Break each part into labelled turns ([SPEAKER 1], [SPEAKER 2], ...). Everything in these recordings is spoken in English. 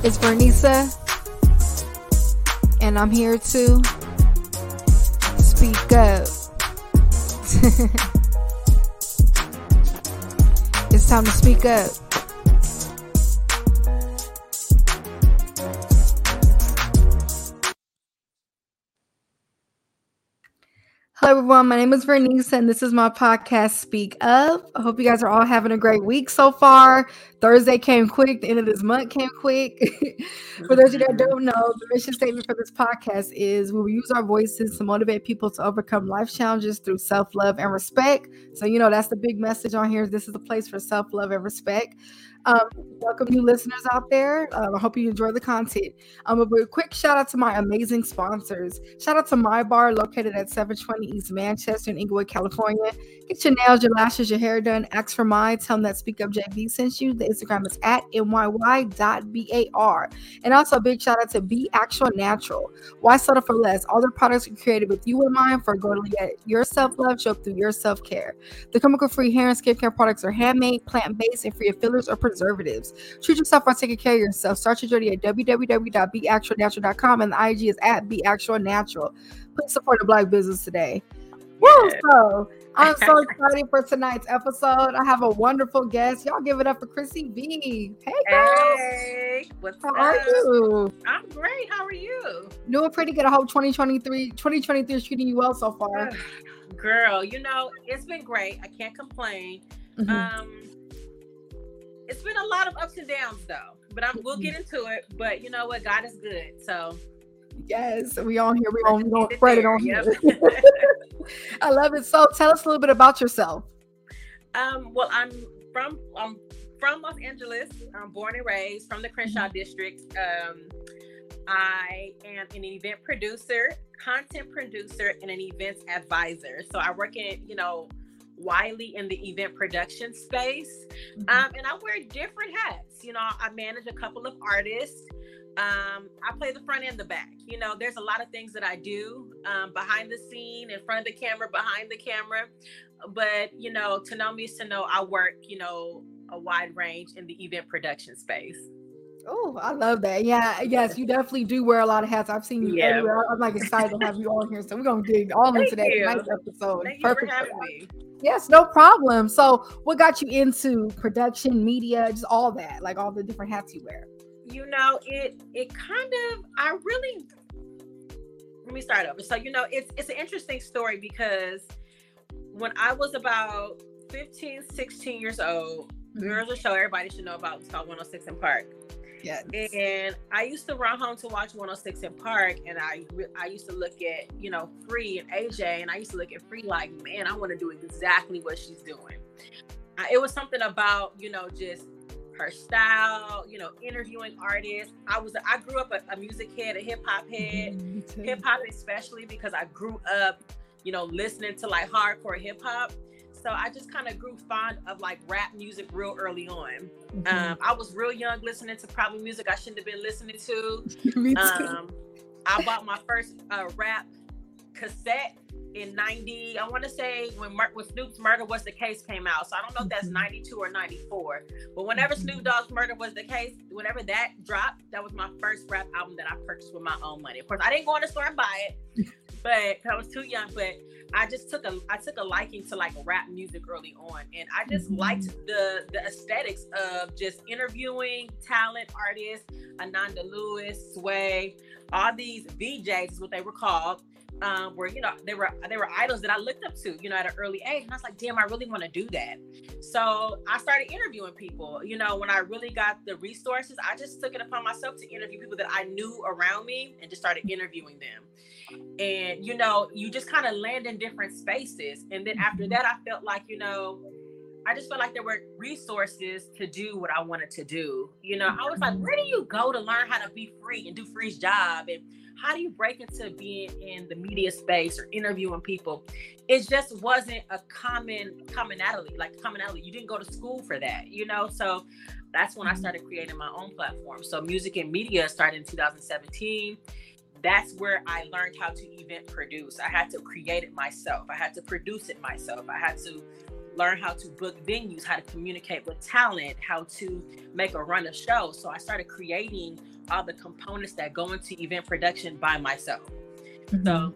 [SPEAKER 1] It's Vernisa, and I'm here to speak up. it's time to speak up. Everyone. My name is Vernice, and this is my podcast, Speak Up. I hope you guys are all having a great week so far. Thursday came quick, the end of this month came quick. for those of you that don't know, the mission statement for this podcast is we will use our voices to motivate people to overcome life challenges through self love and respect. So, you know, that's the big message on here. This is a place for self love and respect. Um, welcome new listeners out there. Um, I hope you enjoy the content. Um, a quick shout out to my amazing sponsors. Shout out to Myy Bar, located at 720 East Manchester in Inglewood, California. Get your nails, your lashes, your hair done. Ask for mine. Tell them that Speak Up JV sent you. The Instagram is at myy.bar. And also a big shout out to Be Actual Natural. Why settle for less? All their products are created with you in mind for go to get your self love show up through your self care. The chemical free hair and skincare products are handmade, plant based, and free of fillers or preservatives. Treat yourself by taking care of yourself. Start your journey at www.beactualnatural.com and the IG is at beactualnatural. Please support the black business today. Woo! So I'm so excited for tonight's episode. I have a wonderful guest. Y'all give it up for Khrissy B. Hey
[SPEAKER 2] girl. Hey, what's
[SPEAKER 1] How
[SPEAKER 2] up?
[SPEAKER 1] are you?
[SPEAKER 2] I'm great. How are you?
[SPEAKER 1] Doing pretty good. I hope 2023 2023 is treating you well so far.
[SPEAKER 2] Girl, you know, it's been great. I can't complain.
[SPEAKER 1] Mhm.
[SPEAKER 2] Um it's been a lot of ups and downs though. But I'm, we'll get into it. But you know what? God is good. So
[SPEAKER 1] yes, we on here. We on we
[SPEAKER 2] Let's
[SPEAKER 1] gonna spread it on here.
[SPEAKER 2] Yep.
[SPEAKER 1] I love it. So tell us a little bit about yourself.
[SPEAKER 2] Um, well, I'm from I'm from Los Angeles. I'm born and raised from the Crenshaw district. Um, I am an event producer, content producer, and an events advisor. So I work in, you know, widely in the event production space. Um, and I wear different hats. You know, I manage a couple of artists. Um, I play the front and the back. You know, there's a lot of things that I do um, behind the scene, in front of the camera, behind the camera. But you know, to know me is to know I work. You know, a wide range in the event production space.
[SPEAKER 1] Oh, I love that. Yeah, yes, you definitely do wear a lot of hats. I've seen you
[SPEAKER 2] Yeah.
[SPEAKER 1] everywhere. I'm like excited to have you on here. So we're gonna dig all into that
[SPEAKER 2] you.
[SPEAKER 1] nice episode.
[SPEAKER 2] Thank you
[SPEAKER 1] Perfect.
[SPEAKER 2] For having me.
[SPEAKER 1] Yes, no problem. So, what got you into production, media, just all that, like all the different hats you wear?
[SPEAKER 2] you know it it kind of i really let me start over so you know it's it's an interesting story because when i was about 15 16 years old there was a show everybody should know about it's called 106 & Park
[SPEAKER 1] Yes.
[SPEAKER 2] and i used to run home to watch 106 & Park and i i used to look at you know free and aj and i used to look at free like man i want to do exactly what she's doing I, it was something about you know just her style you know interviewing artists i was i grew up a, a music head a hip-hop
[SPEAKER 1] mm-hmm, head
[SPEAKER 2] hip hop especially because I grew up, you know, listening to like hardcore hip hop. So I just kind of grew fond of like rap music real early on.
[SPEAKER 1] Mhm.
[SPEAKER 2] Um, I was real young listening to probably music I shouldn't have been listening to.
[SPEAKER 1] Me too.
[SPEAKER 2] Um, I bought my first uh, rap cassette in 90 i want to say when, Mur- when snoop's murder was the case came out so i don't know if that's
[SPEAKER 1] Mhm.
[SPEAKER 2] 92 or 94 but whenever
[SPEAKER 1] Mhm.
[SPEAKER 2] snoop dogg's murder was the case whenever that dropped that was my first rap album that i purchased with my own money of course i didn't go in the store and buy it but i was too young but i just took a i took a liking to like rap music early on and i just
[SPEAKER 1] Mhm.
[SPEAKER 2] liked the the aesthetics of just interviewing talent artists ananda lewis sway all these VJs is what they were called. Um, where you know they were they were idols that I looked up to, you know, at an early age, and I was like, damn, I really want to do that. So I started interviewing people. You know, when I really got the resources, I just took it upon myself to interview people that I knew around me, and just started interviewing them. And you know, you just kind of land in different spaces, and then after that, I felt like you know. I just felt like there were resources to do what I wanted to do. You know, I was like, where do you go to learn how to be free and do free's job? And how do you break into being in the media space or interviewing people? It just wasn't a common commonality, like commonality. You didn't go to school for that, you know? So that's when I mm-hmm. started creating my own platform. So music and media started in 2017 that's where I learned how to event produce. I had to create it myself. I had to produce it myself. I had to learn how to book venues, how to communicate with talent, how to make a run a show. So I started creating all the components that go into event production by myself. Mm-hmm. So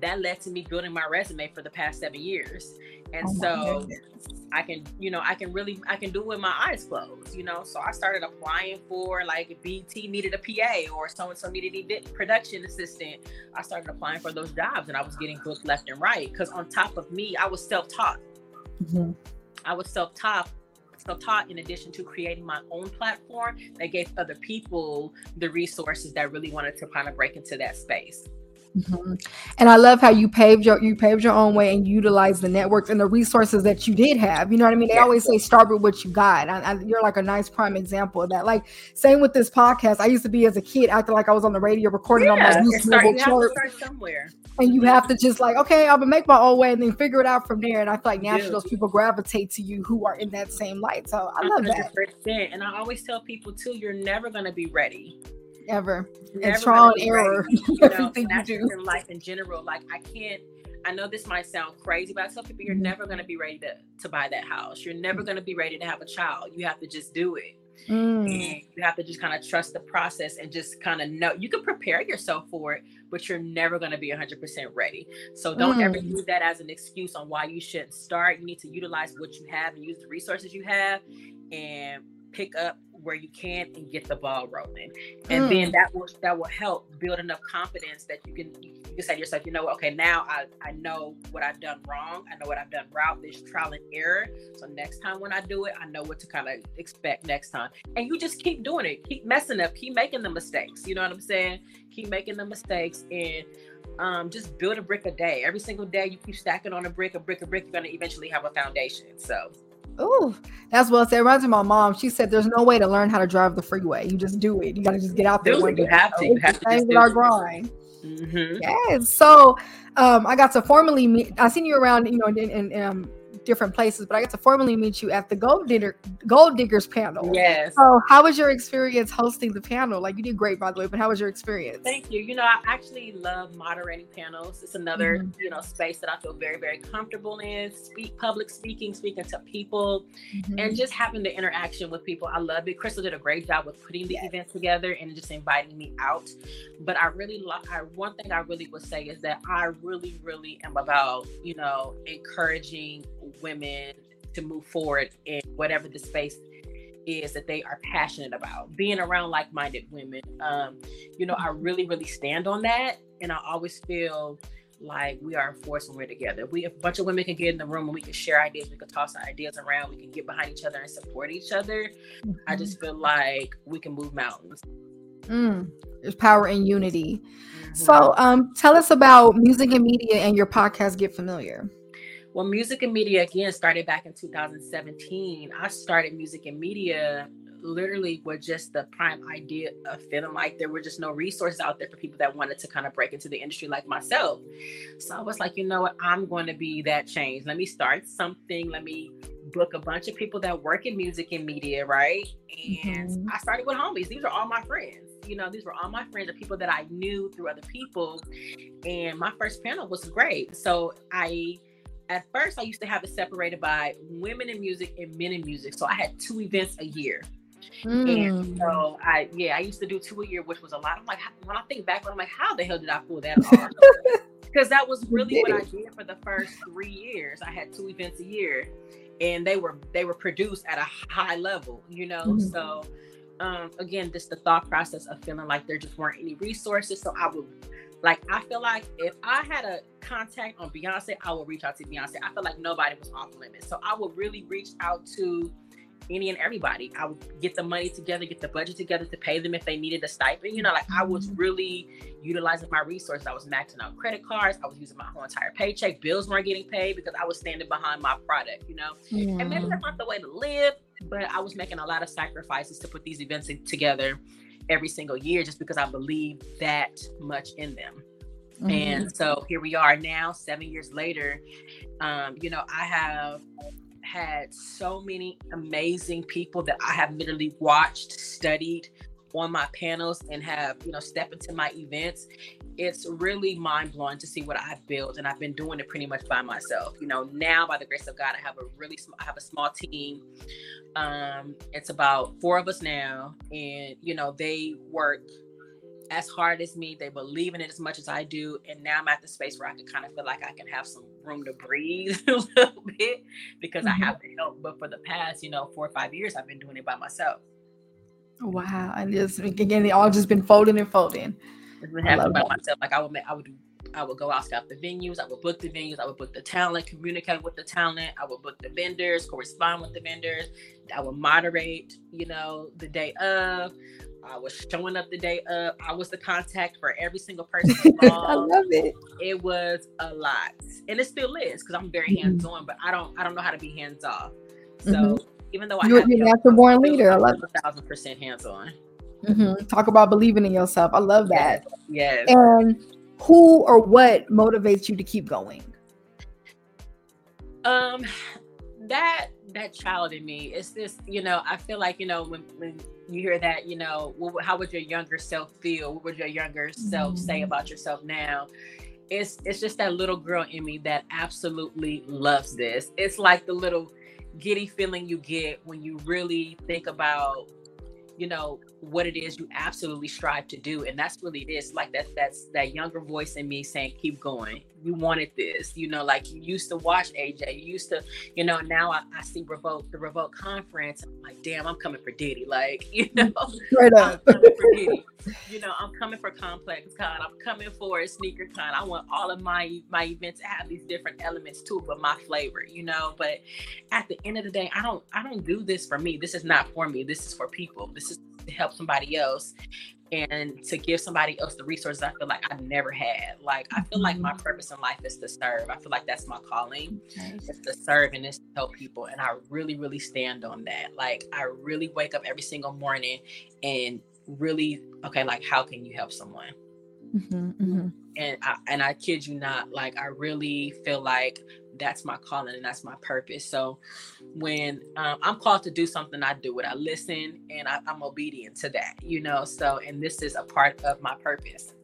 [SPEAKER 2] that led to me building my resume for the past seven years. And oh so I can, you know, I can really, I can do it with my eyes closed, you know. So I started applying for like BT needed a PA or so and so needed event production assistant. I started applying for those jobs and I was getting booked left and right. Cause on top of me, I was self taught. Mm-hmm. I was self taught self-taught in addition to creating my own platform that gave other people the resources that really wanted to kind of break into that space
[SPEAKER 1] Mm-hmm. And I love how you paved your you paved your own way and utilized the networks and the resources that you did have. You know what I mean? They always say start with what you got. I, I, you're like a nice prime example of that. Like same with this podcast. I used to be as a kid acting like I was on the radio recording yeah, on my
[SPEAKER 2] YouTube start, start somewhere.
[SPEAKER 1] And you have to just like, okay, I'm gonna make my own way and then figure it out from there. And I feel like naturally those people gravitate to you who are in that same light. So I love 100%.
[SPEAKER 2] that. And I always tell people too, you're never gonna be ready
[SPEAKER 1] ever. And trial and error.
[SPEAKER 2] You know, you do. in life in general. Like I can't. I know this might sound crazy, but I tell people you're mm-hmm. never to be ready to to buy that house. You're never going to be ready to have a child. You have to just do it. Mm. you have to just kind of trust the process and just kind of know you can prepare yourself for it, but you're never going to be 100% ready. So don't mm. ever use that as an excuse on why you shouldn't start. You need to utilize what you have and use the resources you have and pick up where you can and get the ball rolling and mm. then that will that will help build enough confidence that you can you can say to yourself you know what? okay now i i know what i've done wrong i know what i've done wrong. this trial and error so next time when i do it i know what to kind of expect next time and you just keep doing it keep messing up keep making the mistakes you know what i'm saying keep making the mistakes and um, just build a brick a day. Every single day, you keep stacking on a brick, a brick, a brick. You're gonna eventually have a foundation. So
[SPEAKER 1] Oh, that's well said. It reminds me of my mom. She said there's no way to learn how to drive the freeway. You just do it. You got to just get out there.
[SPEAKER 2] Do
[SPEAKER 1] one
[SPEAKER 2] You have to. You have to. Just
[SPEAKER 1] our grind. Mm-hmm. Yes. So um, I got to formally meet. I seen you around, you know, um, different places, but I got to formally meet you at the Gold Digger Gold Diggers panel.
[SPEAKER 2] Yes.
[SPEAKER 1] So how was your experience hosting the panel? Like you did great by the way, but how was your experience?
[SPEAKER 2] Thank you. You know, I actually love moderating panels. It's another, mm-hmm. you know, space that I feel very, very comfortable in. Speak public speaking, speaking to people mm-hmm. and just having the interaction with people. I love it. Crystal did a great job with putting the yes. event together and just inviting me out. But I really love I one thing I really would say is that I really, really am about, you know, encouraging women to move forward in whatever the space is that they are passionate about. Being around like-minded women um, you know i really really stand on that. And i always feel like we are a force when we're together. We if a bunch of women can get in the room and we can share ideas we can toss our ideas around we can get behind each other and support each other mm-hmm. i just feel like we can move mountains.
[SPEAKER 1] Mm, there's power in unity. Mm-hmm. so um, tell us about music and media and your podcast get familiar
[SPEAKER 2] well, music and media again started back in 2017. I started music and media literally with just the prime idea of feeling like there were just no resources out there for people that wanted to kind of break into the industry like myself. So I was like, you know what, I'm going to be that change. Let me start something. Let me book a bunch of people that work in music and media, right? And mm-hmm. I started with homies. These are all my friends. You know, these were all my friends, the people that I knew through other people. And my first panel was great. So I at first I used to have it separated by women in music and men in music. So I had two events a year. Mm. And so I yeah, I used to do two a year, which was a lot. I'm like, when I think back, I'm like, how the hell did I pull that off? Because that was really what I did for the first three years. I had two events a year, and they were they were produced at a high level, you know. Mm-hmm. So um, again, just the thought process of feeling like there just weren't any resources. So I would like I feel like if I had a contact on Beyonce, I would reach out to Beyonce. I feel like nobody was off limits. So I would really reach out to any and everybody. I would get the money together, get the budget together to pay them if they needed a stipend. You know, like I was mm-hmm. really utilizing my resources. I was maxing out credit cards. I was using my whole entire paycheck. Bills weren't getting paid because I was standing behind my product, you know? Yeah. And maybe that's not the way to live, but I was making a lot of sacrifices to put these events together every single year just because I believe that much in them. Mm-hmm. And so here we are now, seven years later. Um, you know, I have had so many amazing people that I have literally watched, studied on my panels, and have, you know, step into my events. It's really mind blowing to see what I've built, and I've been doing it pretty much by myself. You know, now by the grace of God, I have a really sm- I have a small team. Um, it's about four of us now, and you know they work as hard as me. They believe in it as much as I do, and now I'm at the space where I can kind of feel like I can have some room to breathe a little bit because mm-hmm. I have the help. But for the past, you know, four or five years, I've been doing it by myself.
[SPEAKER 1] Wow, and just again, it all just been folding and folding.
[SPEAKER 2] By that. myself. Like I would, make, I would do, I would go out scout the venues. I would book the venues. I would book the talent, communicate with the talent. I would book the vendors, correspond with the vendors. I would moderate, you know, the day of. I was showing up the day of. I was the contact for every single person.
[SPEAKER 1] I love it.
[SPEAKER 2] It was a lot, and it still is because I'm very mm-hmm. hands on, but I don't. I don't know how to be hands off. So mm-hmm. even though I
[SPEAKER 1] you're, have, you're natural born leader, I love
[SPEAKER 2] a thousand percent hands on.
[SPEAKER 1] Mm-hmm. Talk about believing in yourself. I love that.
[SPEAKER 2] Yes.
[SPEAKER 1] yes. And who or what motivates you to keep going?
[SPEAKER 2] Um, that that child in me it's this you know i feel like you know when, when you hear that you know how would your younger self feel what would your younger self mm-hmm. say about yourself now it's it's just that little girl in me that absolutely loves this it's like the little giddy feeling you get when you really think about you know what it is you absolutely strive to do and that's really it. Is like that that's that younger voice in me saying keep going you wanted this you know like you used to watch aj you used to you know now i, I see revolt the revolt conference i'm like damn i'm coming for diddy like you mm, know?
[SPEAKER 1] right up.
[SPEAKER 2] you know i'm coming for complex con i'm coming for a sneaker con. I want all of my my events to have these different elements too but my flavor you know? But at the end of the day i don't i don't do this for me. This is not for me. This is for people. This is to help somebody else and to give somebody else the resources I feel like I never had. Like I feel like my mm-hmm. purpose in life is to serve. I feel like that's my calling. It's to serve and it's to help people. And I really, really stand on that. Like I really wake up every single morning and really, okay, like how can you help someone? Mm-hmm, mm-hmm. And I and I kid you not, like I really feel like that's my calling and that's my purpose. So when um, I'm called to do something, I do it. I listen and I, I'm obedient to that, you know. So and this is a part of my purpose.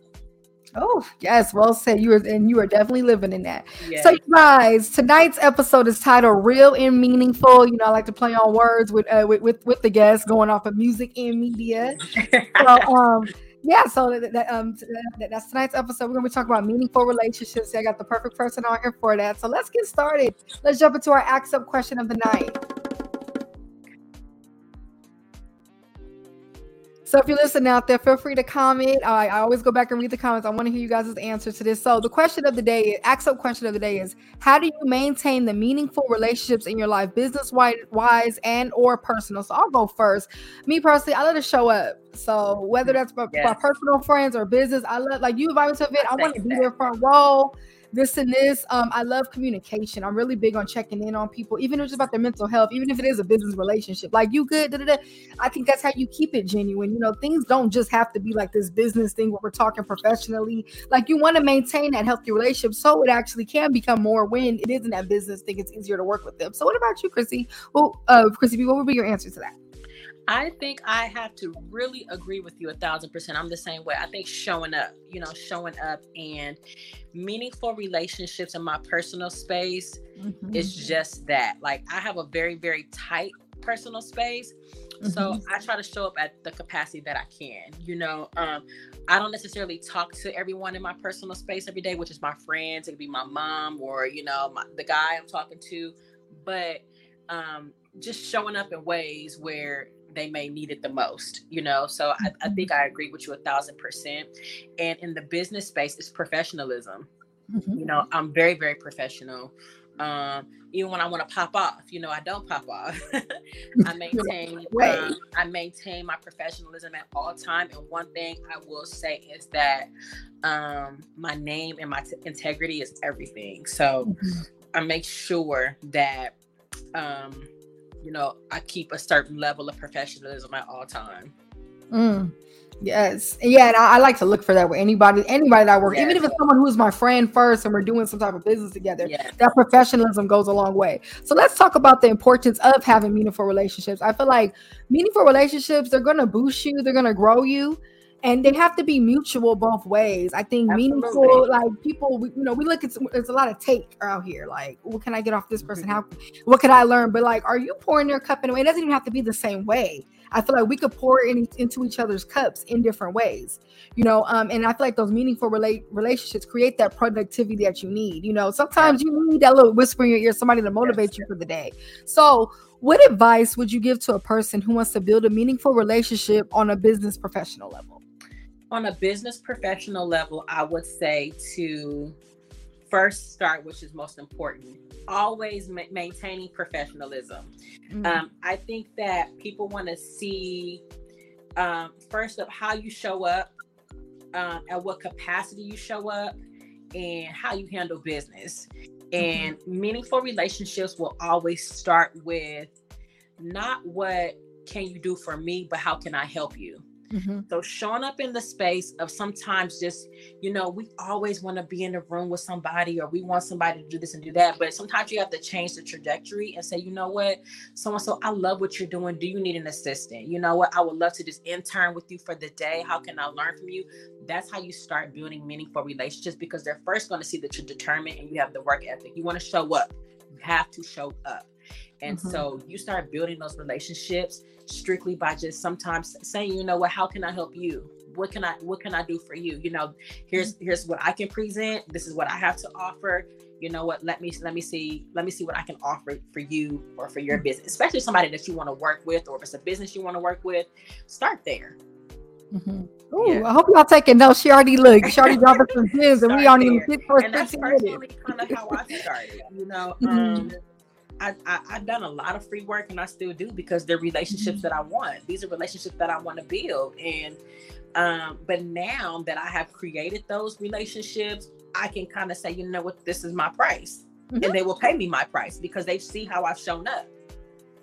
[SPEAKER 1] Oh yes, well said. You are, and you are definitely living in that. Yes. So, guys, tonight's episode is titled "Real and Meaningful." You know, I like to play on words with uh, with, with, with the guests, going off of music and media. so, um, yeah, so that, that um that, that's tonight's episode. We're gonna be talking about meaningful relationships. I got the perfect person on here for that. So let's get started. Let's jump into our ask up question of the night. So if you're listening out there, feel free to comment. I, I always go back and read the comments. I want to hear you guys' answer to this. So the question of the day, ask up question of the day is how do you maintain the meaningful relationships in your life, business wise and or personal? So I'll go first. Me personally, I let it show up. So whether that's my, yes. my personal friends or business, I love like you invite me to a event, I want to be there front row this and this. Um, I love communication. I'm really big on checking in on people, even if it's about their mental health, even if it is a business relationship. Like you good, da, da, da. I think that's how you keep it genuine. You know, things don't just have to be like this business thing where we're talking professionally. Like you want to maintain that healthy relationship so it actually can become more when it isn't that business thing. It's easier to work with them. So what about you, Khrissy? Well, uh, Khrissy, what would be your answer to that?
[SPEAKER 2] I think I have to really agree with you a thousand percent. I'm the same way. I think showing up, you know, showing up and meaningful relationships in my personal space mm-hmm. is just that. Like I have a very, very tight personal space. Mm-hmm. So I try to show up at the capacity that I can. You know, um, I don't necessarily talk to everyone in my personal space every day, which is my friends. It could be my mom or you know my, the guy I'm talking to, but um, just showing up in ways where they may need it the most, you know. So I, I, mm-hmm. think I agree with you a thousand percent. And in the business space, it's professionalism. Mm-hmm. You know, I'm very, very professional. Um, even when I want to pop off, you know, I don't pop off. I maintain um, I maintain my professionalism at all time. And one thing I will say is that um, my name and my t- integrity is everything. So mm-hmm. I make sure that um, you know, I keep a certain level of professionalism at all time.
[SPEAKER 1] Mm. Yes. Yeah, and I, I, like to look for that with anybody, anybody that I work, yes. even if it's someone who's my friend first and we're doing some type of business together. Yes. That professionalism goes a long way. So let's talk about the importance of having meaningful relationships. I feel like meaningful relationships, they're gonna boost you, they're gonna grow you. And they have to be mutual both ways. I think Absolutely. meaningful, like people, we, you know, we look at there's a lot of take out here. Like, what can I get off this person? How, what can I learn? But like, are you pouring your cup in a way? It doesn't even have to be the same way. I feel like we could pour in, into each other's cups in different ways, you know. Um, and I feel like those meaningful relate relationships create that productivity that you need. You know, sometimes you need that little whisper in your ear, somebody to motivate yes. you for the day. So, what advice would you give to a person who wants to build a meaningful relationship on a business professional level?
[SPEAKER 2] On a business professional level, I would say to first start, which is most important, always ma- maintaining professionalism. Mm-hmm. Um, I think that people want to see um, first of how you show up, um, at what capacity you show up, and how you handle business. And mm-hmm. meaningful relationships will always start with not what can you do for me, but how can I help you? Mm-hmm. So showing up in the space of sometimes just, you know, we always want to be in the room with somebody or we want somebody to do this and do that. But sometimes you have to change the trajectory and say, you know what, so and so, I love what you're doing. Do you need an assistant? You know what? I would love to just intern with you for the day. How can I learn from you? That's how you start building meaningful relationships because they're first going to see that you're determined and you have the work ethic. You want to show up. You have to show up. And mm-hmm. so you start building those relationships strictly by just sometimes saying, you know what, how can I help you? What can I what can I do for you? You know, here's mm-hmm. here's what I can present. This is what I have to offer. You know what? Let me let me see let me see what I can offer for you or for your mm-hmm. business, especially somebody that you want to work with, or if it's a business you want to work with. Start there.
[SPEAKER 1] Mm-hmm. Ooh, yeah. I hope y'all taking notes. She already looked. She already dropped some gems, and we aren't even fit for
[SPEAKER 2] and that's personally kind of how I started. You know, mm-hmm. um, I, I have done a lot of free work and I still do because they're relationships mm-hmm. that I want. These are relationships that I want to build. And um, but now that I have created those relationships, I can kind of say, you know what, this is my price. Mm-hmm. And they will pay me my price because they see how I've shown up.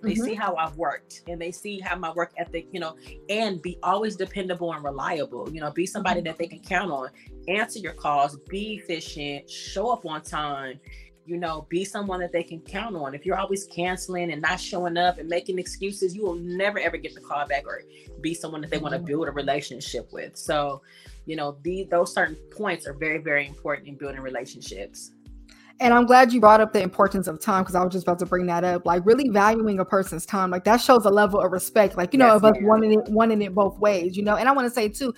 [SPEAKER 2] They mm-hmm. see how I've worked and they see how my work ethic, you know, and be always dependable and reliable. You know, be somebody mm-hmm. that they can count on, answer your calls, be efficient, show up on time, you know, be someone that they can count on. If you're always canceling and not showing up and making excuses, you will never ever get the call back or be someone that they want to mm-hmm. build a relationship with. So, you know, the those certain points are very, very important in building relationships.
[SPEAKER 1] And I'm glad you brought up the importance of time because I was just about to bring that up. Like really valuing a person's time, like that shows a level of respect. Like you know, yes, of us wanting it, wanting it both ways. You know, and I want to say too,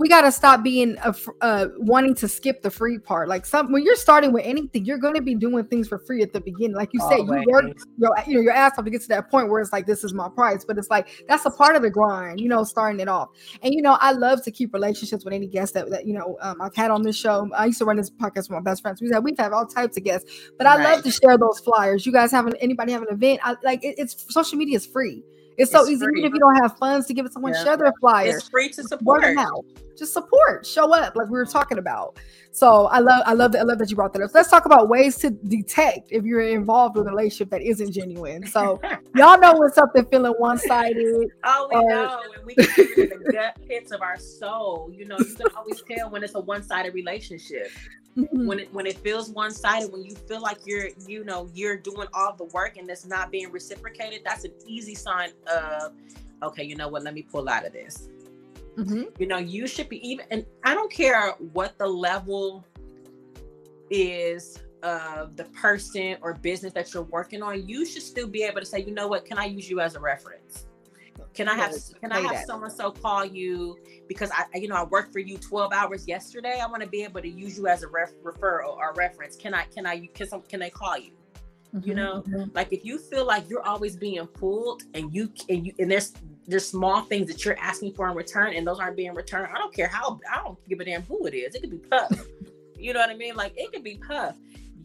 [SPEAKER 1] we got to stop being uh, uh, wanting to skip the free part. Like some when you're starting with anything, you're going to be doing things for free at the beginning. Like you said, you work your you know your ass off to get to that point where it's like this is my price. But it's like that's a part of the grind, you know, starting it off. And you know, I love to keep relationships with any guest that, that you know um, I've had on this show. I used to run this podcast with my best friends. We have we've had all types of guests, but I right. love to share those flyers. You guys have anybody have an event? I, like it, it's social media is free. It's, so easy. Even if you don't have funds to give it someone, yeah. share their flyer.
[SPEAKER 2] It's free to support.
[SPEAKER 1] Out. Just support. Show up, like we were talking about. So I love, I love that. I love that you brought that up. let's talk about ways to detect if you're involved with a relationship that isn't genuine. So y'all know when something feeling one sided.
[SPEAKER 2] Oh, we know, and we can see the gut pits of our soul. You know, you can always tell when it's a one sided relationship. Mm-hmm. When it when it feels one sided, when you feel like you're you know you're doing all the work and it's not being reciprocated, that's an easy sign of okay, you know what? Let me pull out of this. Mm-hmm. You know, you should be even, and I don't care what the level is of the person or business that you're working on. You should still be able to say, you know what? Can I use you as a reference? Can I have can I have someone so call you because I you know I worked for you 12 hours yesterday. I want to be able to use you as a ref, referral or reference. Can I can I can some can they call you? Mm-hmm, you know, mm-hmm. like if you feel like you're always being pulled and you and you and there's there's small things that you're asking for in return and those aren't being returned. I don't care how I don't give a damn who it is. It could be Puff. you know what I mean? Like it could be Puff.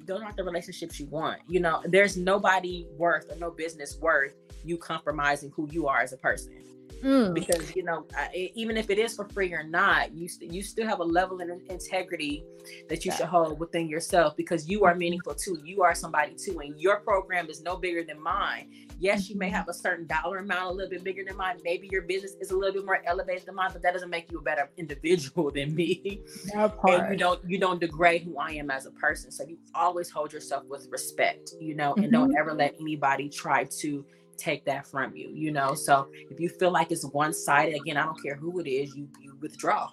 [SPEAKER 2] Those aren't the relationships you want. You know, there's nobody worth or no business worth you compromising who you are as a person. Mm. Because you know, I, even if it is for free or not, you st- you still have a level of integrity that you yeah. should hold within yourself because you are meaningful too. You are somebody too, and your program is no bigger than mine. Yes, you may mm-hmm. have a certain dollar amount a little bit bigger than mine. Maybe your business is a little bit more elevated than mine, but that doesn't make you a better individual than me. And you don't you don't degrade who I am as a person. So you always hold yourself with respect, you know, and mm-hmm. don't ever let anybody try to take that from you, you know. So if you feel like it's one sided, again, I don't care who it is, you you withdraw.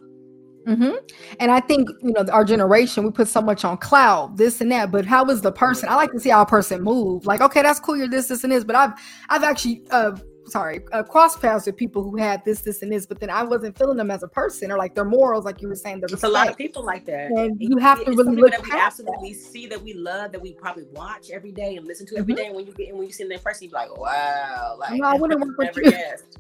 [SPEAKER 1] Mm-hmm. And I think you know our generation we put so much on cloud, this and that. But how is the person? I like to see how a person move. Like, okay, that's cool. You're this, this, and this. But I've I've actually uh, sorry, uh, cross paths with people who had this, this, and this, but then I wasn't feeling them as a person or like their morals, like you were saying.
[SPEAKER 2] There's a lot of people like that,
[SPEAKER 1] and you have to really look.
[SPEAKER 2] That we absolutely that. see that we love, that we probably watch every day and listen to every mm-hmm. day. And when you get and when you see them in person, you're like, wow, like no, I wouldn't work with
[SPEAKER 1] you. Guessed.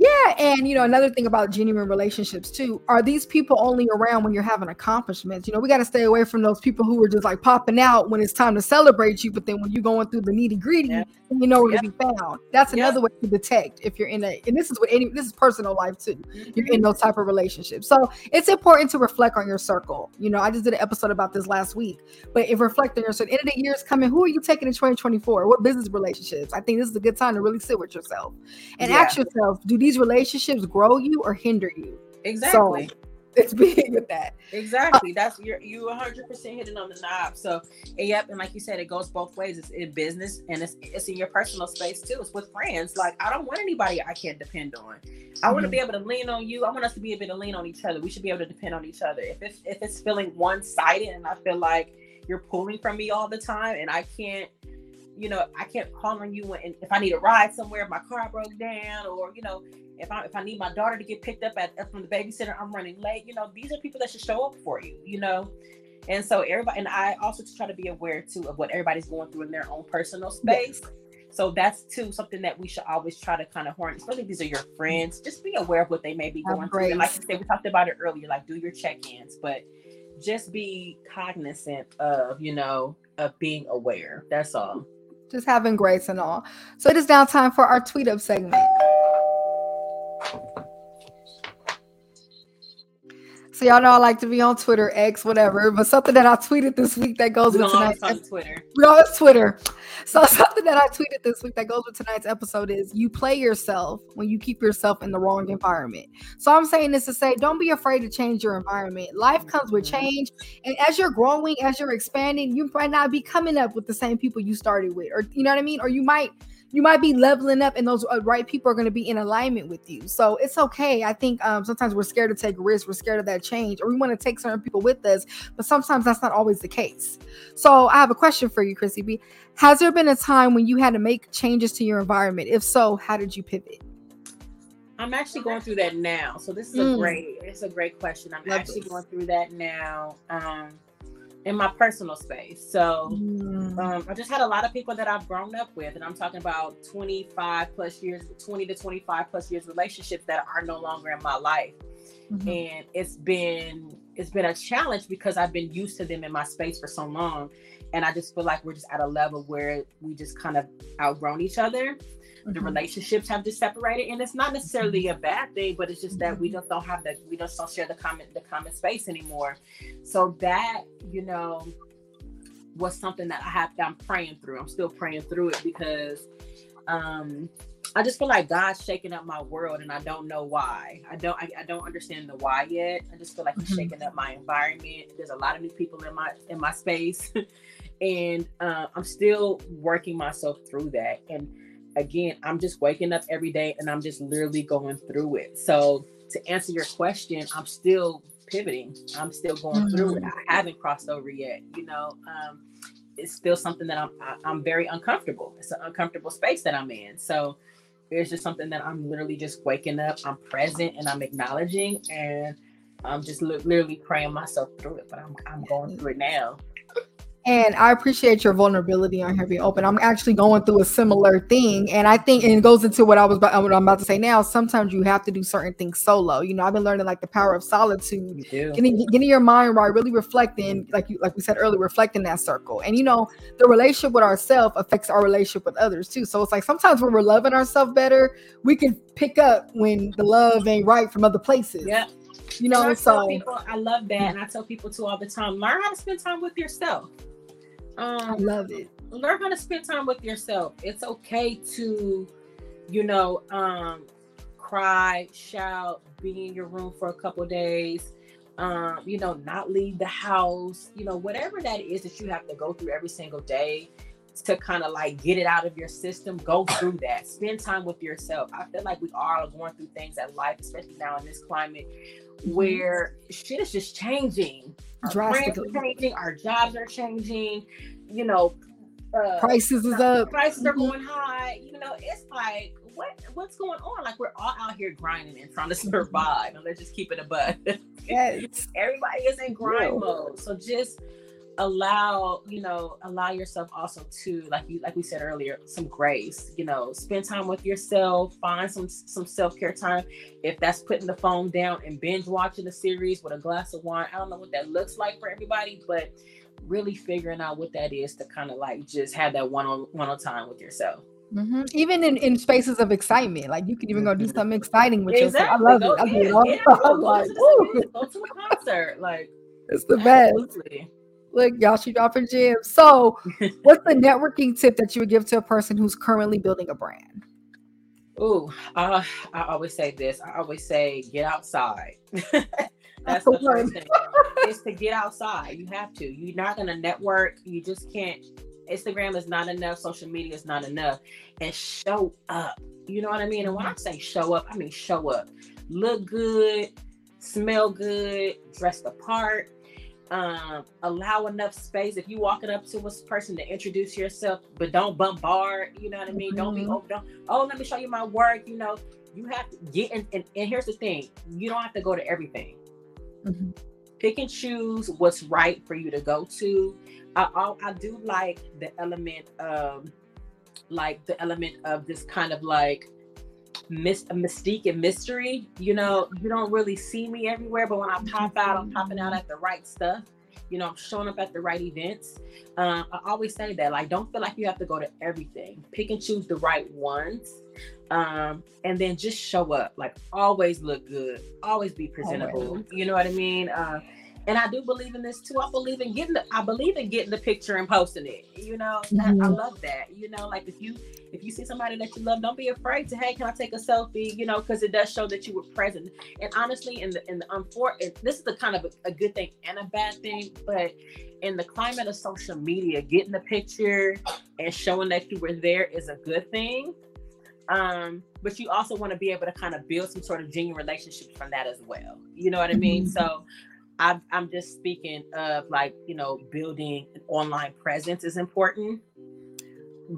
[SPEAKER 1] Yeah, and you know another thing about genuine relationships too are these people only around when you're having accomplishments. You know, we got to stay away from those people who are just like popping out when it's time to celebrate you, but then when you're going through the nitty gritty, yeah. you know where to be found. That's another way to detect if you're in a. And this is what any this is personal life too. Mm-hmm. You're in those type of relationships, so it's important to reflect on your circle. You know, I just did an episode about this last week, but if reflecting your circle, end of the year is coming. Who are you taking in 2024? What business relationships? I think this is a good time to really sit with yourself and yeah. ask yourself, do these these relationships grow you or hinder you.
[SPEAKER 2] Exactly.
[SPEAKER 1] So, it's big with that.
[SPEAKER 2] Exactly. That's you're you 100 percent hitting on the knob. So and yep, and like you said, it goes both ways. It's in business and it's it's in your personal space too. It's with friends. Like I don't want anybody I can't depend on. I mm-hmm. want to be able to lean on you. I want us to be able to lean on each other. We should be able to depend on each other. If it's if it's feeling one sided and I feel like you're pulling from me all the time and I can't you know, I can't call on you when if I need a ride somewhere, if my car broke down, or you know, if I if I need my daughter to get picked up at from the babysitter, I'm running late. You know, these are people that should show up for you. You know, and so everybody, and I also to try to be aware too of what everybody's going through in their own personal space. Yes. So that's too something that we should always try to kind of horn, especially if these are your friends. Just be aware of what they may be going through. And like you said, we talked about it earlier, like do your check-ins, but just be cognizant of, you know, of being aware. That's all
[SPEAKER 1] just having grace and all. So it is now time for our tweet up segment. So y'all know I like to be on Twitter, X, whatever. But something that I tweeted this week that goes we with tonight's on Twitter. We on Twitter. So something that I tweeted this week that goes with tonight's episode is you play yourself when you keep yourself in the wrong environment. So I'm saying this to say, don't be afraid to change your environment. Life comes with mm-hmm. change, and as you're growing, as you're expanding, you might not be coming up with the same people you started with, or you know what I mean, or you might you might be leveling up and those uh, right people are going to be in alignment with you so it's okay i think um, sometimes we're scared to take risks we're scared of that change or we want to take certain people with us but sometimes that's not always the case so i have a question for you Khrissy b has there been a time when you had to make changes to your environment if so how did you pivot
[SPEAKER 2] I'm actually going through that now. So this is mm. a great, it's a great question. I'm Love actually this. going through that now. Um, in my personal space. So mm. um, I just had a lot of people that I've grown up with, and I'm talking about 25 plus years, 20 to 25 plus years relationships that are no longer in my life. Mm-hmm. And it's been it's been a challenge because I've been used to them in my space for so long. And I just feel like we're just at a level where we just kind of outgrown each other mm-hmm. the relationships have just separated and it's not necessarily a bad thing but it's just that we just don't have that we just don't share the common the common space anymore so that you know was something that i have i'm praying through i'm still praying through it because um I just feel like God's shaking up my world, and I don't know why. I don't. I, I don't understand the why yet. I just feel like He's mm-hmm. shaking up my environment. There's a lot of new people in my in my space, and uh, I'm still working myself through that. And again, I'm just waking up every day and I'm just literally going through it. So to answer your question, I'm still pivoting. I'm still going mm-hmm. through it. Mm. I haven't crossed over yet. You know, um, it's still something that I'm I'm very uncomfortable. It's an uncomfortable space that I'm in. So it's just something that I'm literally just waking up. I'm present and I'm acknowledging, and I'm just li- literally praying myself through it. But I'm I'm going through it now.
[SPEAKER 1] And I appreciate your vulnerability on here being open. I'm actually going through a similar thing. And I think and it goes into what I was about, what I'm about to say now. Sometimes you have to do certain things solo. You know, I've been learning like the power of solitude, getting, getting your mind right, really reflecting, like you like we said earlier, reflecting that circle. And you know, the relationship with ourselves affects our relationship with others too. So it's like sometimes when we're loving ourselves better, we can pick up when the love ain't right from other places.
[SPEAKER 2] Yeah.
[SPEAKER 1] You know, I so um,
[SPEAKER 2] people, I love that. And I tell people too all the time, learn how to spend time with yourself.
[SPEAKER 1] Um, I love it.
[SPEAKER 2] Learn how to spend time with yourself. It's okay to, you know, um, cry, shout, be in your room for a couple days. Um, you know, not leave the house. You know, whatever that is that you have to go through every single day. To kind of like get it out of your system, go through that. Spend time with yourself. I feel like we all are going through things at life, especially now in this climate mm-hmm. where shit is just changing. Our friends are changing, our jobs are changing, you know,
[SPEAKER 1] uh, prices is up.
[SPEAKER 2] Prices are mm-hmm. going high. You know, it's like what what's going on? Like we're all out here grinding and trying to survive, and let's just keep it a bud. Yes, everybody is in grind yeah. mode. So just allow you know allow yourself also to like you like we said earlier some grace you know spend time with yourself find some some self-care time if that's putting the phone down and binge watching a series with a glass of wine i don't know what that looks like for everybody but really figuring out what that is to kind of like just have that one-on one-on time with yourself
[SPEAKER 1] Mm-hmm. Even in, in spaces of excitement, like you can even go do mm-hmm. something exciting with exactly. yourself. I love go, it. I yeah, all yeah. Go,
[SPEAKER 2] like, to go to a concert, like
[SPEAKER 1] it's the absolutely. best. Look, y'all should dropping gems. So, what's the networking tip that you would give to a person who's currently building a brand?
[SPEAKER 2] Ooh, uh, I always say this. I always say, get outside. That's the first thing. is to get outside. You have to. You're not gonna network. You just can't. Instagram is not enough. Social media is not enough. And show up. You know what I mean? And when I say show up, I mean show up. Look good, smell good, dress the part um, allow enough space if you walking up to a person to introduce yourself, but don't bombard. You know what I mean? Mm-hmm. Don't be oh don't oh let me show you my work. You know you have to get in, and, and here's the thing: you don't have to go to everything. Mm-hmm. Pick and choose what's right for you to go to. I, I, I do like the element of like the element of this kind of like mis- mystique and mystery. You know, you don't really see me everywhere, but when I pop out, I'm popping out at the right stuff. You know, I'm showing up at the right events. Um, I always say that, like, don't feel like you have to go to everything. Pick and choose the right ones. Um, and then just show up. Like, always look good. Always be presentable. Always. You know what I mean? Uh, and I do believe in this too. I believe in getting the I believe in getting the picture and posting it. You know, mm-hmm. I, I, mm-hmm. love that. You know, like if you if you see somebody that you love, don't be afraid to hey, can I take a selfie? You know, because it does show that you were present. And honestly, in the in the unfortunate, this is the kind of a, a good thing and a bad thing, but in the climate of social media, getting the picture and showing that you were there is a good thing. Um, but you also want to be able to kind of build some sort of genuine relationships from that as well. You know what I mean? Mm-hmm. So I'm, I'm just speaking of like, you know, building an online presence is important,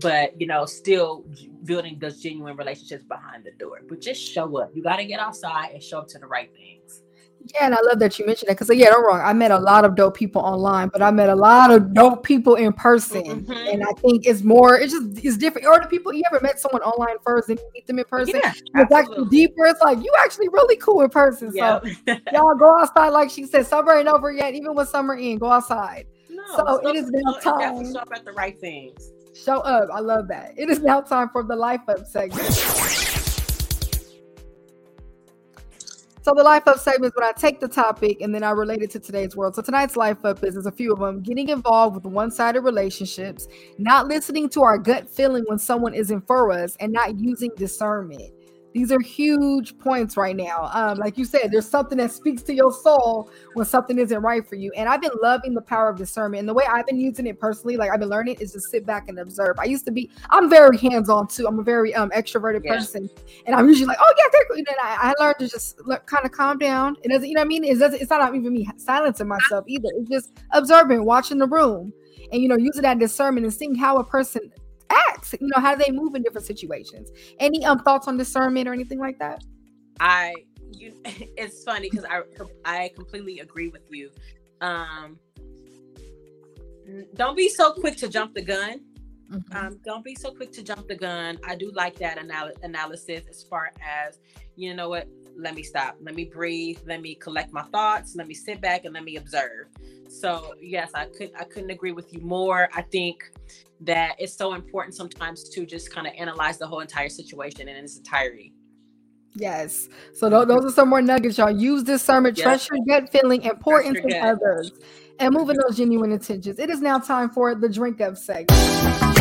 [SPEAKER 2] but, you know, still building those genuine relationships behind the door. But just show up. You got to get outside and show up to the right things.
[SPEAKER 1] Yeah, and I love that you mentioned that because yeah, don't wrong. I met a lot of dope people online, but I met a lot of dope people in person, mm-hmm. and I think it's more. It's just it's different. Or the people you ever met someone online first and you meet them in person, yeah, it's actually deeper. It's like you actually really cool in person. So y'all go outside, like she said. Summer ain't over yet. Even with summer in, go outside. No, so it is now time.
[SPEAKER 2] Show up at the right things.
[SPEAKER 1] Show up. I love that. It is now time for the life up segment. So the life up segment is when I take the topic and then I relate it to today's world. So tonight's life up is there's a few of them getting involved with one-sided relationships, not listening to our gut feeling when someone isn't for us, and not using discernment. These are huge points right now. Um, like you said, there's something that speaks to your soul when something isn't right for you. And I've been loving the power of discernment. And the way I've been using it personally, like I've been learning, is to sit back and observe. I used to be, I'm very hands-on too. I'm a very um extroverted yeah. person, and I'm usually like, oh yeah, they're And then I, I learned to just look, kind of calm down. It doesn't, you know what I mean? It doesn't, it's not even me silencing myself either. It's just observing, watching the room, and you know, using that discernment and seeing how a person acts you know how do they move in different situations. Any um thoughts on discernment or anything like that?
[SPEAKER 2] I you it's funny because i i completely agree with you. Um don't be so quick to jump the gun mm-hmm. um, don't be so quick to jump the gun i do like that anal- analysis as far as you know what let me stop let me breathe let me collect my thoughts let me sit back and let me observe so yes i could i couldn't agree with you more i think that it's so important sometimes to just kind of analyze the whole entire situation in its entirety.
[SPEAKER 1] Yes. So th- those are some more nuggets, y'all. Use discernment, yep. trust your gut feeling, importance in others, and moving those genuine intentions. It is now time for the drink up segment.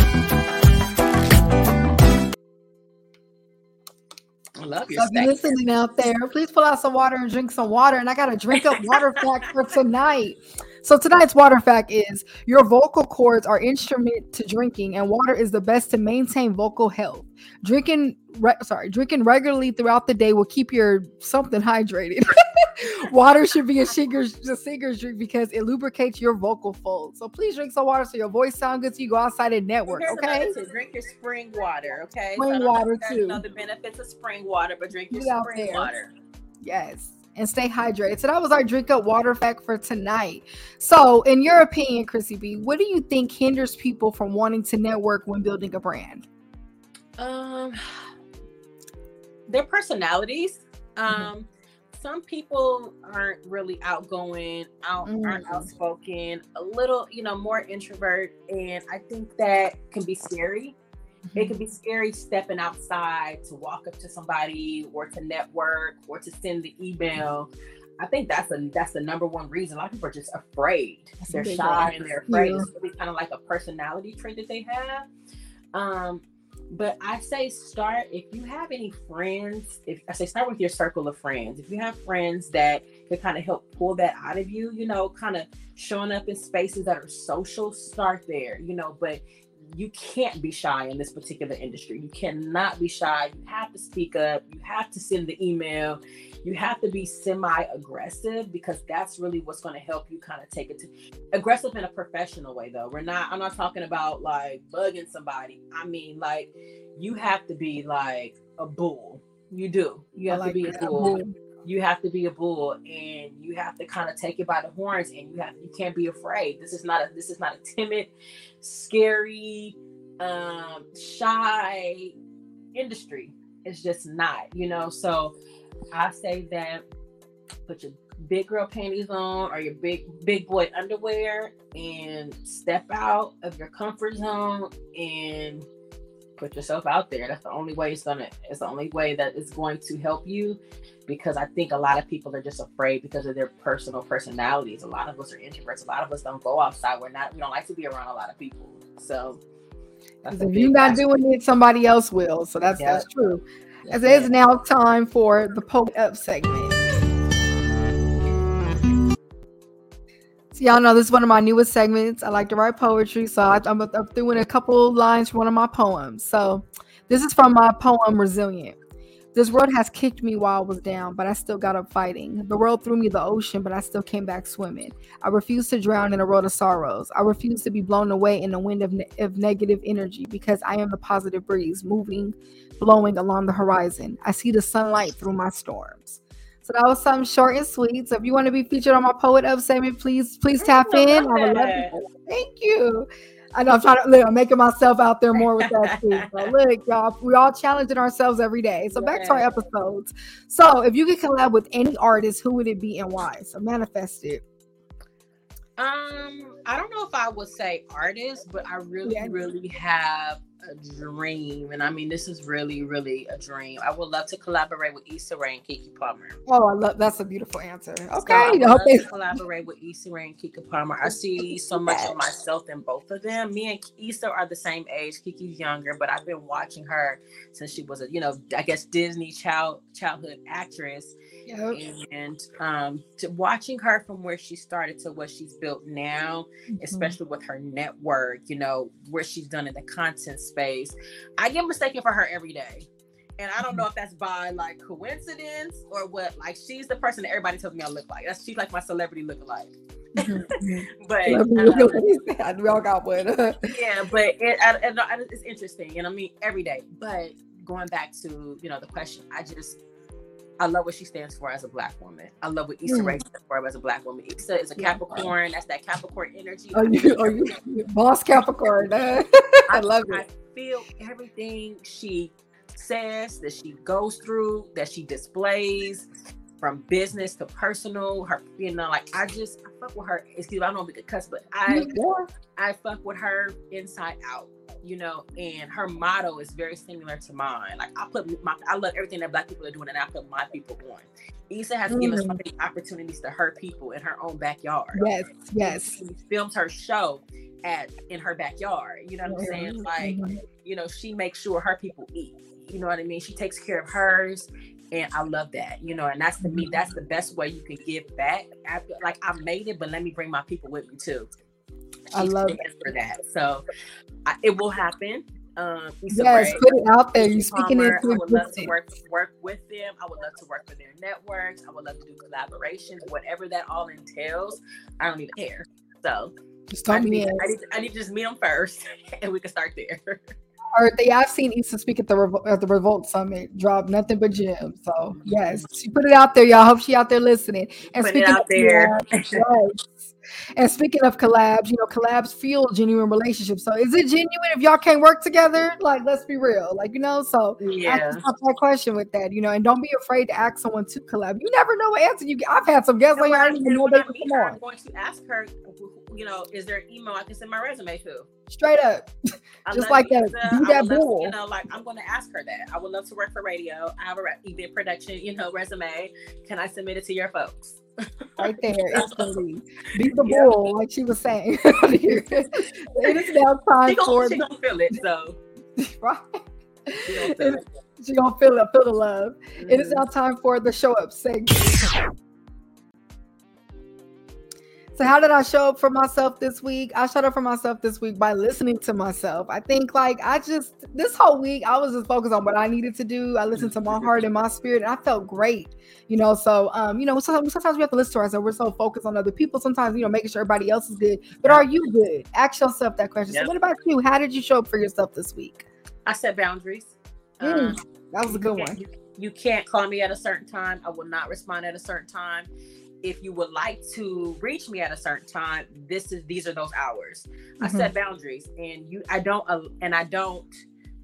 [SPEAKER 2] Love your so if
[SPEAKER 1] you're listening out there, please pull out some water and drink some water. And I got a drink up water fact for tonight. So tonight's water fact is your vocal cords are instrument to drinking, and water is the best to maintain vocal health. Drinking, re- sorry, drinking regularly throughout the day will keep your something hydrated. water should be a singer's, a singer's drink because it lubricates your vocal folds. So please drink some water so your voice sounds good so you go outside and network.
[SPEAKER 2] Here's
[SPEAKER 1] okay.
[SPEAKER 2] Drink your spring water. Okay.
[SPEAKER 1] Spring
[SPEAKER 2] I don't know if
[SPEAKER 1] water, too.
[SPEAKER 2] Know the benefits of spring water, but drink your
[SPEAKER 1] Get
[SPEAKER 2] spring water.
[SPEAKER 1] Yes. And stay hydrated. So that was our drink up water fact for tonight. So, in your opinion, Khrissy B, what do you think hinders people from wanting to network when building a brand?
[SPEAKER 2] Um, their personalities.
[SPEAKER 1] Mm-hmm.
[SPEAKER 2] Um, some people aren't really outgoing, out aren't
[SPEAKER 1] Mm.
[SPEAKER 2] outspoken, a little, you know, more introvert, and I think that can be scary. It can be scary stepping outside to walk up to somebody or to network or to send the email. I think that's a that's the number one reason. A lot of people are just afraid. They're shy
[SPEAKER 1] are.
[SPEAKER 2] and they're afraid.
[SPEAKER 1] Yeah.
[SPEAKER 2] It's really kind of like a personality trait that they have. Um, but I say start if you have any friends. If I say start with your circle of friends. If you have friends that can kind of help pull that out of you, you know, kind of showing up in spaces that are social, start there. You know, but you can't be shy in this particular industry. You cannot be shy. You have to speak up. You have to send the email. You have to be semi aggressive because that's really what's going to help you kind of take it to aggressive in a professional way, though. We're not, I'm not talking about like bugging somebody. I mean, like, you have to be like a bull. You do. You have
[SPEAKER 1] like
[SPEAKER 2] to be a bull you have to be a bull and you have to kind of take it by the horns and you have you can't be afraid. This is not a this is not a timid scary um shy industry. It's just not you know? So i say that put your big girl panties on or your big big boy underwear and step out of your comfort zone and put yourself out there that's the only way it's gonna it's the only way that it's going to help you because I think a lot of people are just afraid because of their personal personalities. A lot of us are introverts. A lot of us don't go outside. We're not. We don't like to be around a lot of people. So that's
[SPEAKER 1] If you're not doing it, somebody else will. So that's
[SPEAKER 2] Yeah.
[SPEAKER 1] that's true. As it is now time for the poke up segment. Y'all know this is one of my newest segments. I like to write poetry, so I, I'm, I'm doing a couple lines from one of my poems. So this is from my poem "Resilient." This world has kicked me while I was down, but I still got up fighting. The world threw me the ocean, but I still came back swimming. I refuse to drown in a road of sorrows. I refuse to be blown away in the wind of, ne- of negative energy because I am the positive breeze moving, blowing along the horizon. I see the sunlight through my storms. That was something short and sweet. So if you want to be featured on my poet up segment, please please tap
[SPEAKER 2] I
[SPEAKER 1] in. I would love to. Thank you. I know I'm trying to look, I'm making myself out there more with that too. So look, y'all, we all challenging ourselves every day. So back to our episodes. So if you could collab with any artist, who would it be and why? So manifest it.
[SPEAKER 2] Um, I don't know if I would say artist, but I really,
[SPEAKER 1] Yeah.
[SPEAKER 2] really have a dream, and I mean this is really, really a dream. I would love to collaborate with Issa Rae and Keke Palmer.
[SPEAKER 1] Oh, I love that's a beautiful answer.
[SPEAKER 2] So I
[SPEAKER 1] Okay.
[SPEAKER 2] would
[SPEAKER 1] I
[SPEAKER 2] love to collaborate with Issa Rae and Keke Palmer. I see so much of myself in both of them. Me and Issa are the same age. Keke's younger, but I've been watching her since she was a, you know, I guess Disney child childhood actress.
[SPEAKER 1] Yep.
[SPEAKER 2] And um, to watching her from where she started to what she's built now,
[SPEAKER 1] Mhm.
[SPEAKER 2] especially with her network, you know, where she's done in the content space. I get mistaken for her every day. And I don't know if that's by like coincidence or what. Like she's the person that everybody tells me I look like. That's she's like my celebrity lookalike.
[SPEAKER 1] Mhm. Mhm.
[SPEAKER 2] But um,
[SPEAKER 1] we all got one.
[SPEAKER 2] yeah, but it, I, I- it's interesting, and I mean every day. But going back to you know the question, I just I love what she stands for as a black woman. I love what Issa
[SPEAKER 1] Mm.
[SPEAKER 2] Rae stands for as a black woman. Issa is a Capricorn. That's that Capricorn energy.
[SPEAKER 1] Are you, are you boss Capricorn? I love it.
[SPEAKER 2] I feel everything she says that she goes through, that she displays from business to personal. Her, you know, like I just I fuck with her. Excuse me, I don't know if we could cuss, but I
[SPEAKER 1] Yeah.
[SPEAKER 2] I fuck with her inside out, you know, and her motto is very similar to mine. Like I put my I love everything that black people are doing and I put my people on. Issa has given so
[SPEAKER 1] Mm.
[SPEAKER 2] many opportunities to her people in her own backyard.
[SPEAKER 1] Yes, yes.
[SPEAKER 2] She filmed her show at in her backyard. You know what I'm saying? Like,
[SPEAKER 1] Mhm.
[SPEAKER 2] you know, she makes sure her people eat. You know what I mean? She takes care of hers. and I love that, you know, and that's to me, that's the best way you can give back. After, like I made it, but let me bring my people with me too.
[SPEAKER 1] I love it
[SPEAKER 2] for that. So I, it will happen. Um,
[SPEAKER 1] yes, put it out there. You're speaking
[SPEAKER 2] it. I would love to work work with them. I would love to work with their networks. I would love to do collaborations, whatever that all entails. I don't even care. So
[SPEAKER 1] just I need,
[SPEAKER 2] I need, I need to just meet them first, and we can start there.
[SPEAKER 1] Or they I've seen Issa speak at the at the Revolt Summit, drop nothing but gems. So yes, she put it out there, y'all. Hope she out there listening.
[SPEAKER 2] And put speaking out there.
[SPEAKER 1] yes, and speaking of collabs, you know, collabs fuel genuine relationships. So is it genuine if y'all can't work together? Like, let's be real. Like, you know, so
[SPEAKER 2] yeah. ask
[SPEAKER 1] that question with that, you know, and don't be afraid to ask someone to collab. You never know what answer you get. I've had some guests like I didn't even know they come
[SPEAKER 2] on. I'm going to ask her, you know, is there an email I can send my resume to?
[SPEAKER 1] Straight up. Just like that. Do that
[SPEAKER 2] bull. You know, like I'm going to ask her that. I would love to work for radio. I have a event production, you know, resume. Can I submit it to your folks?
[SPEAKER 1] Right there instantly. Beat the yep. bull, like she was saying. it is now time
[SPEAKER 2] gonna,
[SPEAKER 1] for.
[SPEAKER 2] She gonna feel it, so
[SPEAKER 1] right. She gonna feel it. She gonna feel it, feel the love. Mm-hmm. It is now time for the show up segment. So how did I show up for myself this week? I showed up for myself this week by listening to myself. I think like I just this whole week I was just focused on what I needed to do. I listened to my heart and my spirit, and I felt great. You know, so um, you know, sometimes, sometimes we have to listen to ourselves. We're so focused on other people. Sometimes you know, making sure everybody else is good. But are you good? Ask yourself that question. Yep. So what about you? How did you show up for yourself this week?
[SPEAKER 2] I set boundaries.
[SPEAKER 1] Mm, um, that was a good one.
[SPEAKER 2] You, you can't call me at a certain time. I will not respond at a certain time if you would like to reach me at a certain time, this is these are those hours. Mm-hmm. I set boundaries, and you, I don't, uh, and I don't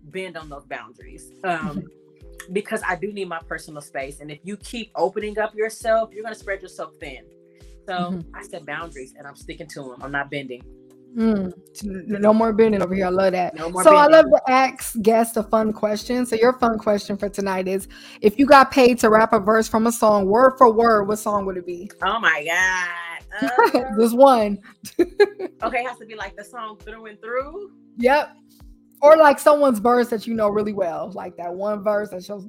[SPEAKER 2] bend on those boundaries. Um, mm-hmm. because I do need my personal space. And if you keep opening up yourself, you're going to spread yourself thin. So mm-hmm. I set boundaries and I'm sticking to them. I'm not bending.
[SPEAKER 1] Mm, no more bending over here. I love that.
[SPEAKER 2] No
[SPEAKER 1] so
[SPEAKER 2] bending.
[SPEAKER 1] I love to ask guests a fun question. So your fun question for tonight is: If you got paid to rap a verse from a song, word for word, what song would it be?
[SPEAKER 2] Oh my god,
[SPEAKER 1] uh, just one.
[SPEAKER 2] okay, it has to be like the song through and through.
[SPEAKER 1] Yep. Or like someone's verse that you know really well, like that one verse that shows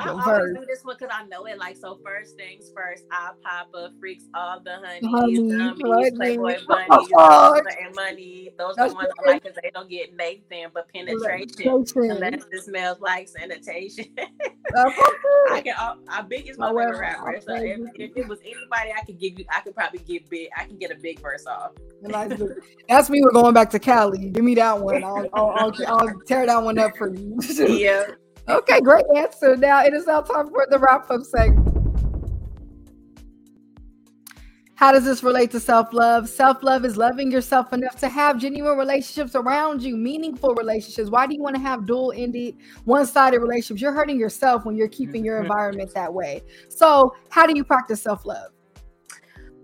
[SPEAKER 2] I always do this one because I know it. Like so, first things first, I pop up freaks all the honeys, honey, dummies, playboy oh bunnies, oh, and money. Those are the ones I like because they don't get Nathan, but penetration. Unless it smells like sanitation. I can. I big is my favorite rapper. So if, if, it was anybody, I could give you. I could probably get big. I can get a big verse off.
[SPEAKER 1] That's me. We're going back to Cali. Give me that one. I'll, I'll, I'll, I'll tear that one up for you.
[SPEAKER 2] yeah.
[SPEAKER 1] Okay, great answer. Now it is now time for the wrap up segment. How does this relate to self love? Self love is loving yourself enough to have genuine relationships around you, meaningful relationships. Why do you want to have dual ended, one sided relationships? You're hurting yourself when you're keeping your environment that way. So, how do you practice self love?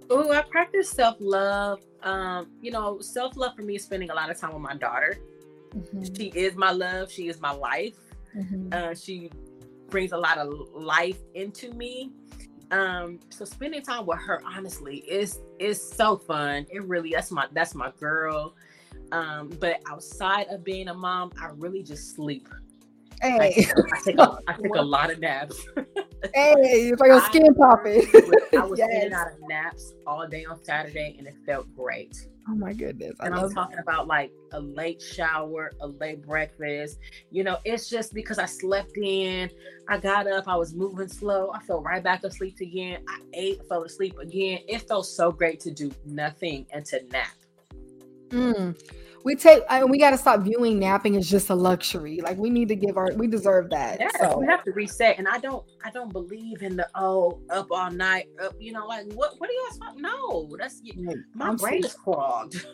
[SPEAKER 2] Oh, I practice self love. Um, you know, self love for me is spending a lot of time with my daughter. Mm-hmm. She is my love, she is my life. Mm-hmm. Uh, she brings a lot of life into me. Um, so spending time with her, honestly, is is so fun. It really that's my that's my girl. Um, but outside of being a mom, I really just sleep.
[SPEAKER 1] Hey,
[SPEAKER 2] I, I take a, I take a lot of naps.
[SPEAKER 1] hey, it's like a skin popping.
[SPEAKER 2] I was yes. in out of naps all day on Saturday, and it felt great.
[SPEAKER 1] Oh my goodness.
[SPEAKER 2] I and I'm talking that. about like a late shower, a late breakfast. You know, it's just because I slept in, I got up, I was moving slow, I fell right back asleep again. I ate, fell asleep again. It felt so great to do nothing and to nap.
[SPEAKER 1] Mm we take I we got to stop viewing napping as just a luxury. Like we need to give our we deserve that.
[SPEAKER 2] Yeah, so. we have to reset. And I don't I don't believe in the oh up all night up. You know, like what what do you guys no? That's my I'm brain is clogged.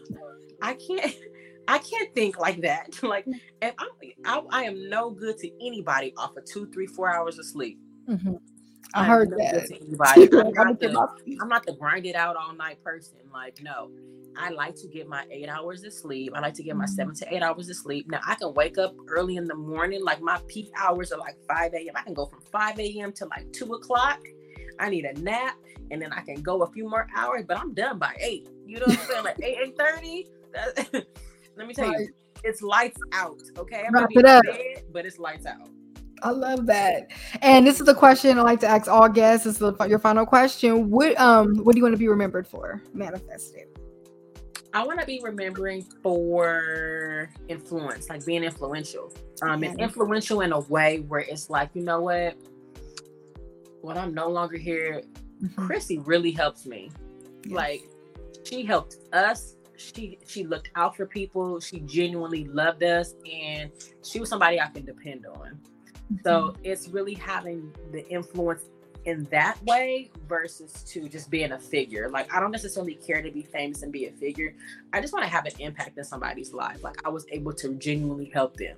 [SPEAKER 2] I can't. I can't think like that. Like, and I'm, I, I am no good to anybody off of two, three, four hours of sleep.
[SPEAKER 1] Mm-hmm. I, I heard that.
[SPEAKER 2] I'm, not the, I'm not the grind it out all night person. Like, no, I like to get my eight hours of sleep. I like to get my seven mm-hmm. to eight hours of sleep. Now I can wake up early in the morning. Like my peak hours are like 5 a.m. I can go from 5 a.m. to like two o'clock. I need a nap and then I can go a few more hours, but I'm done by eight. You know what I'm saying? Like eight, eight thirty. Let me tell you, it's lights out. Okay.
[SPEAKER 1] I'm Wrap it up.
[SPEAKER 2] Bed, but it's lights out.
[SPEAKER 1] I love that. And this is the question I like to ask all guests. This is your final question. What um what do you want to be remembered for? Manifested.
[SPEAKER 2] I want to be remembering for influence, like being influential. Um, and influential in a way where it's like, you know what? When I'm no longer here, mm-hmm. Khrissy really helps me. Yes. Like, she helped us. She she looked out for people. She genuinely loved us, and she was somebody I can depend on. Mm-hmm. So it's really having the influence in that way versus to just being a figure. Like I don't necessarily care to be famous and be a figure. I just want to have an impact in somebody's life. Like I was able to genuinely help them.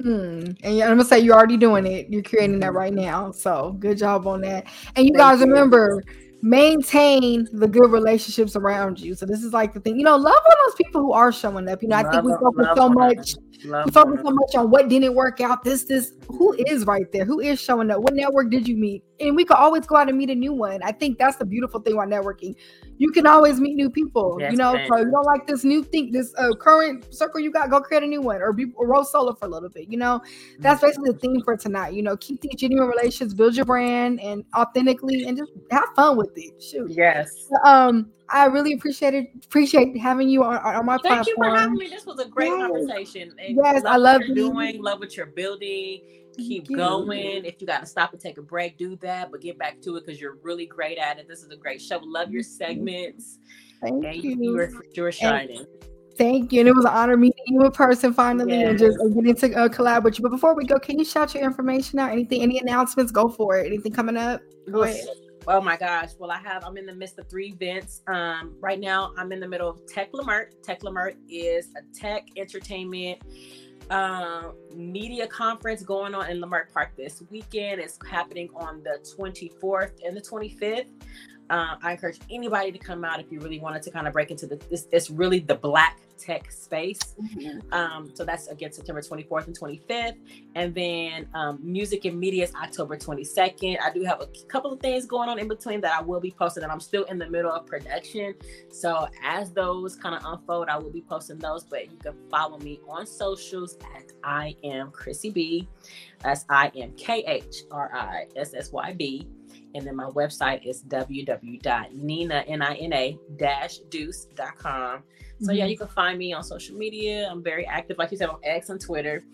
[SPEAKER 1] Mm. And I'm gonna say you're already doing it. You're creating that mm-hmm. right now. So good job on that. And you Thank guys you. remember maintain the good relationships around you. So this is like the thing, you know, love on those people who are showing up. You know, love I think we focus so much Love we focus so much on what didn't work out. This, this, who is right there? Who is showing up? What network did you meet? And we could always go out and meet a new one. I think that's the beautiful thing about networking. You can always meet new people. Yes, you know, so you don't like this new thing, this uh, current circle you got, go create a new one or be or roll solo for a little bit. You know, that's mm-hmm. basically the theme for tonight. You know, keep these genuine relations, build your brand, and authentically, and just have fun with it. Shoot.
[SPEAKER 2] Yes.
[SPEAKER 1] Um, I really appreciate it. Appreciate having you on, on my
[SPEAKER 2] Thank platform. Thank you for having me. This was a great yes. conversation.
[SPEAKER 1] And yes, I love
[SPEAKER 2] what you're doing. Love what you're building. Keep going. If you got to stop and take a break, do that. But get back to it because you're really great at it. This is a great show. Love your segments.
[SPEAKER 1] Thank and you.
[SPEAKER 2] You are you're shining. And
[SPEAKER 1] thank you. And it was an honor meeting you in person finally yes. and just uh, getting to uh, collab with you. But before we go, can you shout your information out? Anything, any announcements? Go for it. Anything coming up? Go ahead.
[SPEAKER 2] Oh my gosh. Well, I have, I'm in the midst of three events. Um, right now, I'm in the middle of Tech Leimert. Tech Leimert is a tech entertainment uh, media conference going on in Leimert Park this weekend. It's happening on the 24th and the 25th. Uh, I encourage anybody to come out if you really wanted to kind of break into the, this. It's really the black tech space. Mm-hmm. Um, so that's again September 24th and 25th. And then um, music and media is October 22nd. I do have a couple of things going on in between that I will be posting, and I'm still in the middle of production. So as those kind of unfold, I will be posting those. But you can follow me on socials at I am Khrissy B. That's I M K H R I S S Y B. And then my website is www.nina-deuce.com. So yeah, you mm-hmm. can find me on social media. I'm very active, like you said, on X and Twitter,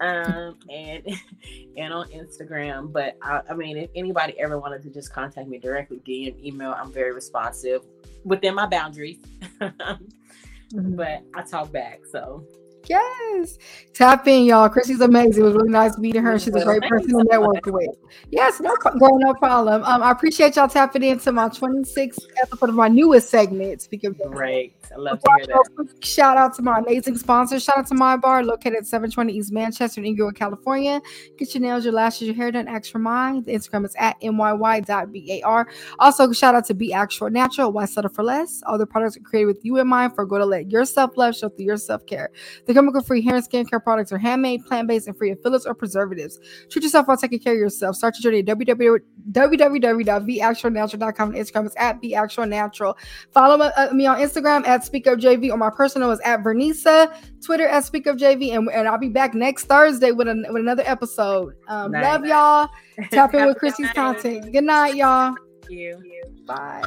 [SPEAKER 2] um, and and on Instagram. But I, I, mean, if anybody ever wanted to just contact me directly, DM, email, I'm very responsive within my boundaries. mm-hmm. But I talk back, so
[SPEAKER 1] Yes. Tap in, y'all. Khrissy's amazing. It was really nice meeting her. She's a great person to network with. Yes, no, no problem. Um, I appreciate y'all tapping into my 26th episode of my newest segment. Speaking
[SPEAKER 2] of great. I love to hear that.
[SPEAKER 1] Shout out to my amazing sponsor. Shout out to Myy Bar located at 720 East Manchester in Inglewood, California. Get your nails, your lashes, your hair done. Ask for mine. The Instagram is at myy.bar. Also, shout out to Be Actual Natural. Why settle for less? All the products are created with you in mind for go to let your self love show through your self care. The chemical free hair and skincare products are handmade, plant based, and free of fillers or preservatives. Treat yourself while taking care of yourself. Start your journey at www.beactualnatural.com. Instagram is at beactualnatural. Follow uh, me on Instagram at Speak Up JV, or my personal is at Vernisa, Twitter at Speak Up JV, and, and I'll be back next Thursday with, a, with another episode. Um, nice. Love y'all. Tap in with Khrissy's content. Good night, y'all.
[SPEAKER 2] Thank you.
[SPEAKER 1] Bye.